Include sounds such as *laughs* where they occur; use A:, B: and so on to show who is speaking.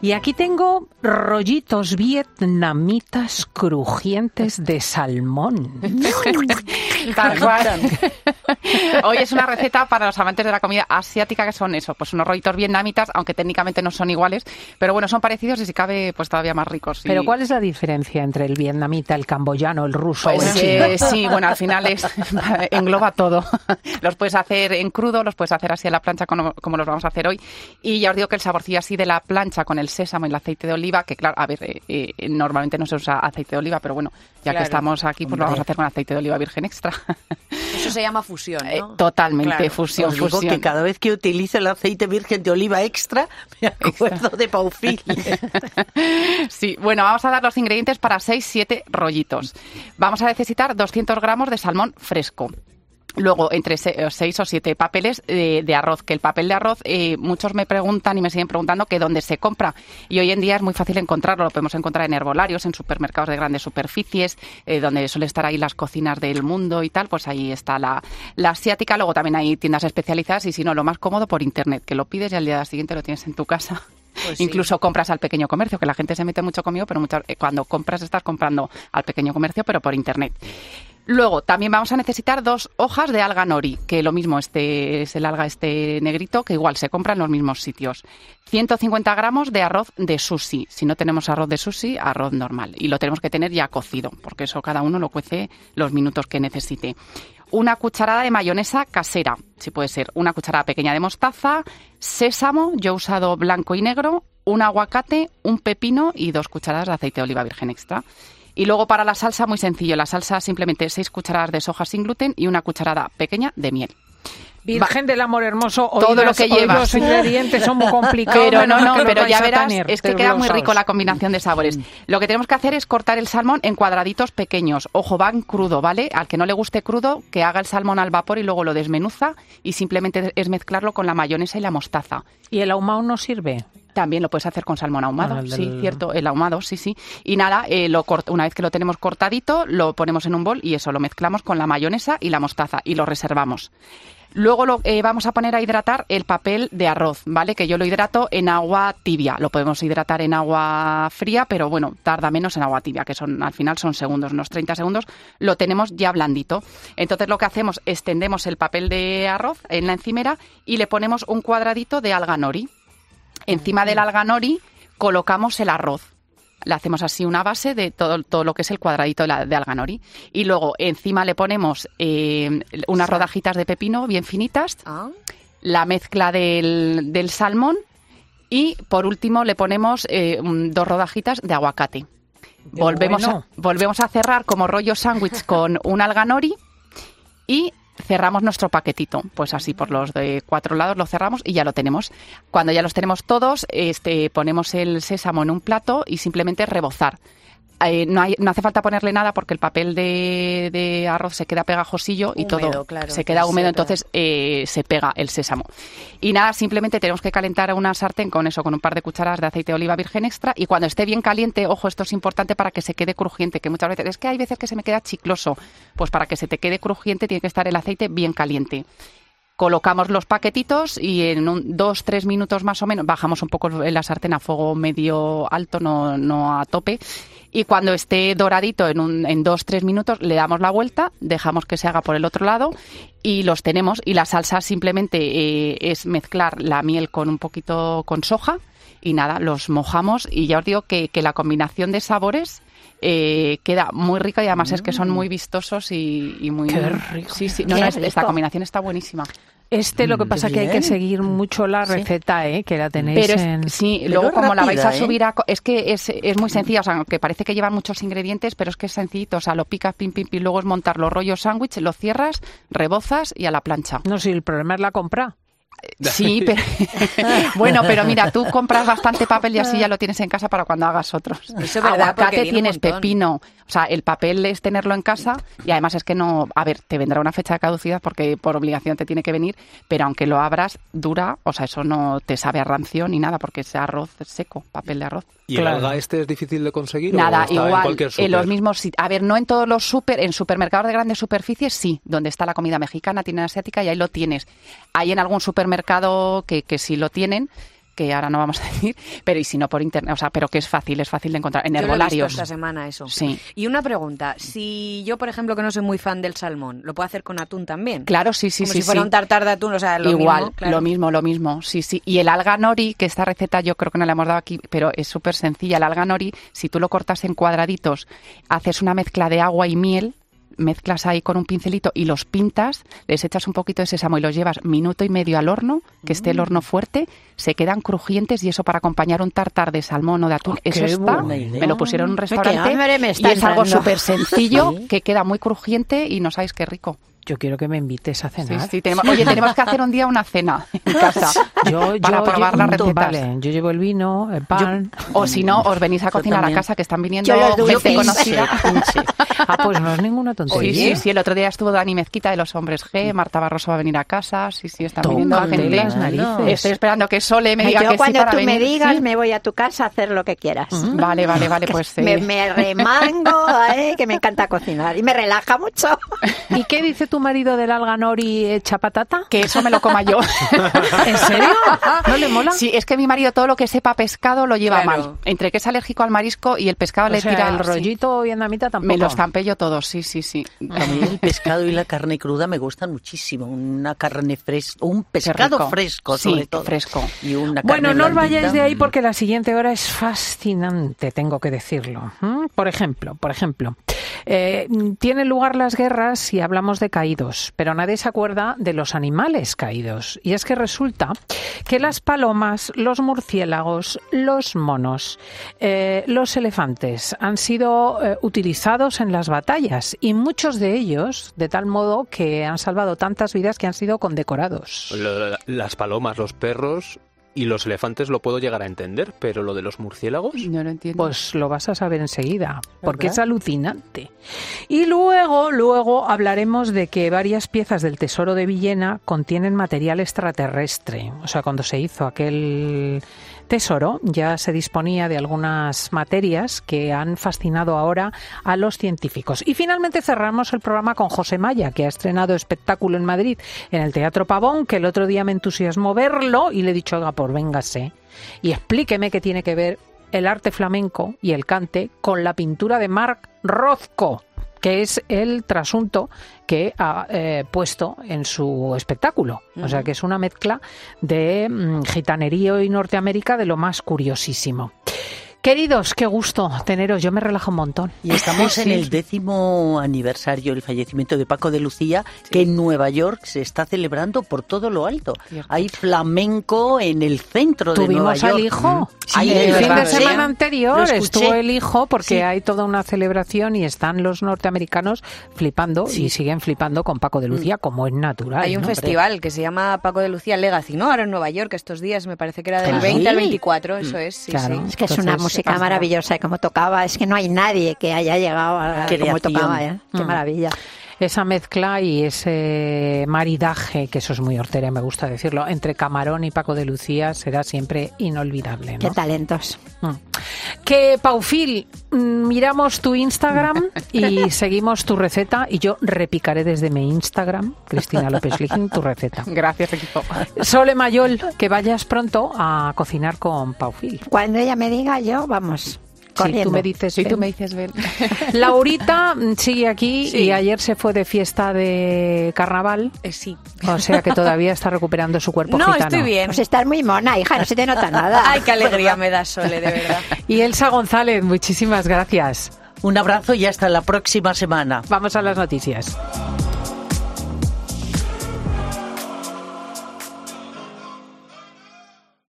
A: Y aquí tengo rollitos vietnamitas crujientes de salmón. *laughs* *laughs* *laughs*
B: Hoy es una receta para los amantes de la comida asiática que son eso, pues unos rollitos vietnamitas, aunque técnicamente no son iguales, pero bueno, son parecidos y si cabe, pues todavía más ricos.
A: Pero ¿cuál es la diferencia entre el vietnamita, el camboyano, el ruso
B: pues,
A: o el chino?
B: Eh, *laughs* sí, bueno, al final es, *laughs* engloba todo. Los puedes hacer en crudo, los puedes hacer así a la plancha como, como, los vamos a hacer hoy. Y ya os digo que el saborcillo así de la plancha con el sésamo y el aceite de oliva, que claro, a ver, eh, eh, normalmente no se usa aceite de oliva, pero bueno, ya
C: Claro.
B: que estamos aquí, pues lo vamos a hacer con aceite de oliva virgen extra.
C: Eso se llama fusión,
B: Eh,
C: ¿no?
B: totalmente,
C: Claro.
B: fusión,
D: Os digo
B: fusión.
D: que cada vez que utilizo el aceite virgen de oliva extra, me acuerdo de Paufil. *laughs*
B: Sí, bueno, vamos a dar los ingredientes para 6-7 rollitos. Vamos a necesitar 200 gramos de salmón fresco. Luego, entre 6 o 7 papeles eh, de arroz, que el papel de arroz, eh, muchos me preguntan y me siguen preguntando que dónde se compra. Y hoy en día es muy fácil encontrarlo, lo podemos encontrar en herbolarios, en supermercados de grandes superficies, eh, donde suele estar ahí las cocinas del mundo y tal, pues ahí está la, la asiática. Luego también hay tiendas especializadas y si no, lo más cómodo por internet, que lo pides y al día siguiente lo tienes en tu casa.
C: Pues *laughs* sí.
B: Incluso compras al pequeño comercio, que la gente se mete mucho conmigo, pero muchas- eh, cuando compras estás comprando al pequeño comercio, pero por internet. Luego, también vamos a necesitar dos hojas de alga nori, que lo mismo, este es el alga este negrito, que igual se compra en los mismos sitios. 150 gramos de arroz de sushi. Si no tenemos arroz de sushi, arroz normal. Y lo tenemos que tener ya cocido, porque eso cada uno lo cuece los minutos que necesite. Una cucharada de mayonesa casera, si puede ser. Una cucharada pequeña de mostaza, sésamo, yo he usado blanco y negro, un aguacate, un pepino y dos cucharadas de aceite de oliva virgen extra. Y luego para la salsa, muy sencillo. La salsa simplemente seis cucharadas de soja sin gluten y una cucharada pequeña de miel.
A: Virgen del amor hermoso,
B: Todo lo que lleva.
A: los ingredientes son muy *laughs* complicados.
B: Pero no, no, pero ya verás, es que queda muy rico la combinación de sabores. Lo que tenemos que hacer es cortar el salmón en cuadraditos pequeños. Ojo, van crudo, ¿vale? Al que no le guste crudo, que haga el salmón al vapor y luego lo desmenuza y simplemente es mezclarlo con la mayonesa y la mostaza.
A: ¿Y el ahumado no sirve?
B: También lo puedes hacer con salmón ahumado,
A: Ah,
B: sí,
A: del-
B: cierto, el ahumado, sí, sí. Y nada, eh, lo cort- una vez que lo tenemos cortadito, lo ponemos en un bol y eso lo mezclamos con la mayonesa y la mostaza y lo reservamos. Luego lo, eh, vamos a poner a hidratar el papel de arroz, ¿vale? Que yo lo hidrato en agua tibia. Lo podemos hidratar en agua fría, pero bueno, tarda menos en agua tibia, que son al final son segundos, unos 30 segundos. Lo tenemos ya blandito. Entonces lo que hacemos es tendemos el papel de arroz en la encimera y le ponemos un cuadradito de alga nori. Encima del alga nori colocamos el arroz. Le hacemos así una base de todo, todo lo que es el cuadradito de, la, de alga nori. Y luego encima le ponemos eh, unas rodajitas de pepino bien finitas,
C: Ah,
B: la mezcla del, del salmón y por último le ponemos eh, dos rodajitas de aguacate. Volvemos,
A: bueno.
B: a, volvemos a cerrar como rollo sándwich con un alga nori y cerramos nuestro paquetito. Pues así por los de cuatro lados lo cerramos y ya lo tenemos. Cuando ya los tenemos todos, este, ponemos el sésamo en un plato y simplemente rebozar. Eh, no, hay- no hace falta ponerle nada porque el papel de, de arroz se queda pegajosillo y
C: Húmedo,
B: todo
C: claro,
B: se queda húmedo, entonces eh, se pega el sésamo. Y nada, simplemente tenemos que calentar una sartén con eso, con un par de cucharadas de aceite de oliva virgen extra y cuando esté bien caliente, ojo, esto es importante para que se quede crujiente, que muchas veces es que hay veces que se me queda chicloso, pues para que se te quede crujiente tiene que estar el aceite bien caliente. Colocamos los paquetitos y en un, dos, tres minutos más o menos bajamos un poco la sartén a fuego medio alto, no, no a tope. Y cuando esté doradito en, un, en dos, tres minutos, le damos la vuelta, dejamos que se haga por el otro lado y los tenemos. Y la salsa simplemente eh, es mezclar la miel con un poquito con soja y nada, los mojamos y ya os digo que, que la combinación de sabores eh, queda muy rica y además es que son muy vistosos y, y muy...
A: Qué rico.
B: Sí, sí, no,
D: Qué
B: no, es- esta combinación está buenísima.
A: Este lo que
D: Mm,
A: pasa que hay que seguir mucho la
D: Sí.
A: receta, ¿eh? Que la tenéis
B: Pero es-
A: en...
B: sí,
D: Pero
B: luego como la vais a
D: ¿eh?
B: subir a... co- Es que es, es muy sencilla, o sea, aunque parece que lleva muchos ingredientes, pero es que es sencillito, o sea, lo picas, pim, pim, pim, luego es montar los rollos sándwich, lo cierras, rebozas y a la plancha.
A: No, si el problema es la compra.
B: Sí, *laughs* pero... *laughs* bueno, pero mira, tú compras bastante papel y así ya lo tienes en casa para cuando hagas otros.
C: Eso es verdad,
B: Aguacate tienes, pepino, o sea, el papel es tenerlo en casa y además es que no... A ver, te vendrá una fecha de caducidad porque por obligación te tiene que venir, pero aunque lo abras, dura, o sea, eso no te sabe a rancio ni nada porque es arroz seco, papel de arroz.
E: ¿Y
A: Claro.
E: el alga este es difícil de conseguir? o
B: Nada,
E: en
B: igual,
E: cualquier
B: en los mismos A ver, no en todos los super, en supermercados de grandes superficies sí, donde está la comida mexicana, tiene asiática y ahí lo tienes. Hay en algún supermercado que, que sí lo tienen, que ahora no vamos a *laughs* decir, pero y si no por internet, o sea, pero que es fácil, es fácil de encontrar en
C: Yo lo he visto
B: herbolarios.
C: esta semana eso.
B: Sí.
C: Y una pregunta, si yo, por ejemplo, que no soy muy fan del salmón, ¿lo puedo hacer con atún también?
B: Claro, sí, sí,
C: Como
B: sí.
C: si fuera
B: sí.
C: un tartar de atún, o sea, lo
B: Igual,
C: mismo, claro.
B: lo mismo, lo mismo, sí, sí. Y el alga nori, que esta receta yo creo que no la hemos dado aquí, pero es súper sencilla. El alga nori, si tú lo cortas en cuadraditos, haces una mezcla de agua y miel, mezclas ahí con un pincelito y los pintas, les echas un poquito de sésamo y los llevas minuto y medio al horno, que esté
C: Mm.
B: el horno fuerte, se quedan crujientes y eso para acompañar un tartar de salmón o de atún,
D: Oh,
B: eso está. Me lo pusieron en un restaurante
E: me
B: y es algo súper sencillo, *laughs*
D: Sí.
B: que queda muy crujiente y no sabéis qué rico.
A: Yo quiero que me invites a
B: Sí,
A: cenar.
B: sí, tenemos, oye, tenemos que hacer un día una cena en casa *laughs*
A: Yo,
B: para
A: yo
B: probar las recetas.
A: Vale, yo llevo el vino, el pan.
B: O si no, os venís a cocinar a casa, que están viniendo gente conocida.
D: Sí.
A: Ah, pues no es ninguna
B: Sí,
A: tontería.
B: sí, sí, el otro día estuvo Dani Mezquita de los Hombres G, Marta Barroso va a venir a casa, sí, sí, están viniendo gente.
A: las narices.
B: Estoy esperando que Sole me diga
E: yo
B: que sí
E: cuando
B: para
E: tú me digas
B: ¿Sí?
E: me voy a tu casa a hacer lo que quieras.
B: Vale, vale, vale,
E: Que
B: pues
E: me,
B: eh,
E: me remango, ¿eh? que me encanta cocinar y me relaja mucho. *laughs*
A: ¿Y qué dice tu marido del alga nori hecha patata?
B: que eso me lo coma yo. *laughs*
A: ¿En serio? ¿No le mola?
B: Sí, es que mi marido todo lo que sepa pescado lo lleva
C: Claro.
B: mal. Entre que es alérgico al marisco y el pescado
A: O
B: le
A: sea,
B: tira
A: el
B: sí.
A: rollito vietnamita tampoco.
B: Me lo estampé yo todo, sí, sí, sí.
D: A mí el pescado y la carne cruda me gustan muchísimo. Una carne fresca, un pescado fresco,
B: Sí,
D: sobre todo.
B: fresco.
D: Y una
A: Bueno, no os vayáis de ahí porque la siguiente hora es fascinante, tengo que decirlo. ¿Mm? Por ejemplo, por ejemplo, eh, tienen lugar las guerras y hablamos de caídos, pero nadie se acuerda de los animales caídos. Y es que resulta que las palomas, los murciélagos, los monos, eh, los elefantes han sido eh, utilizados en las batallas y muchos de ellos de tal modo que han salvado tantas vidas que han sido condecorados.
F: Las palomas, los perros y los elefantes lo puedo llegar a entender, pero lo de los murciélagos.
B: No lo entiendo.
A: Pues lo vas a saber enseguida, porque
D: ¿Verdad?
A: es alucinante. Y luego, luego hablaremos de que varias piezas del tesoro de Villena contienen material extraterrestre. O sea, cuando se hizo aquel tesoro ya se disponía de algunas materias que han fascinado ahora a los científicos. Y finalmente cerramos el programa con José Maya, que ha estrenado espectáculo en Madrid en el Teatro Pavón, que el otro día me entusiasmó verlo y le he dicho, oiga, por véngase y explíqueme qué tiene que ver el arte flamenco y el cante con la pintura de Marc Rothko, que es el trasunto que ha eh, puesto en su espectáculo. O sea que es una mezcla de mm, gitanerío y Norteamérica de lo más curiosísimo. Queridos, qué gusto teneros. Yo me relajo un montón.
D: Y estamos
A: Sí,
D: en
A: sí.
D: el décimo aniversario del fallecimiento de Paco de Lucía, que en Nueva York se está celebrando por todo lo alto.
B: Cierto.
D: Hay flamenco en el centro de Nueva
A: Tuvimos
D: York.
A: al hijo.
D: Sí,
A: el fin de
D: sí.
A: semana anterior estuvo el hijo porque
D: Sí.
A: hay toda una celebración y están los norteamericanos flipando y
D: Sí. Mm.
A: siguen flipando con Paco de Lucía como es natural.
C: Hay un
A: ¿no?
C: festival que se llama Paco de Lucía Legacy, ¿no? Ahora en Nueva York, estos días me parece que era del
D: Ah,
C: 20 al
D: sí.
C: 24, eso es, sí,
A: Claro.
C: sí.
E: Es que es una
A: Entonces,
E: música maravillosa y como tocaba, es que no hay nadie que haya llegado a como
D: Creación.
E: tocaba, ¿eh? Qué
A: Mm.
E: maravilla.
A: Esa mezcla y ese maridaje, que eso es muy hortera, me gusta decirlo, entre Camarón y Paco de Lucía será siempre inolvidable. ¿no?
E: Qué talentos.
A: Mm. Que, Paufil, mm, miramos tu Instagram y *laughs* seguimos tu receta y yo repicaré desde mi Instagram, Cristina López Lijín, tu receta.
B: Gracias, equipo.
A: Sole Mayol, que vayas pronto a cocinar con Paufil.
E: Cuando ella me diga, yo, vamos,
A: Si
E: corriendo.
A: tú me dices,
B: Si tú me dices, ven.
A: Laurita sigue aquí
C: Sí.
A: y ayer se fue de fiesta de carnaval,
C: Eh, sí.
A: o sea que todavía está recuperando su cuerpo *laughs*
C: No,
A: gitano.
C: estoy bien.
E: Pues estás muy mona, hija, no se te nota nada. *laughs*
C: Ay, qué alegría *laughs* me da Sole, de verdad.
A: Y Elsa González, muchísimas gracias.
D: Un abrazo y hasta la próxima semana.
A: Vamos a las noticias.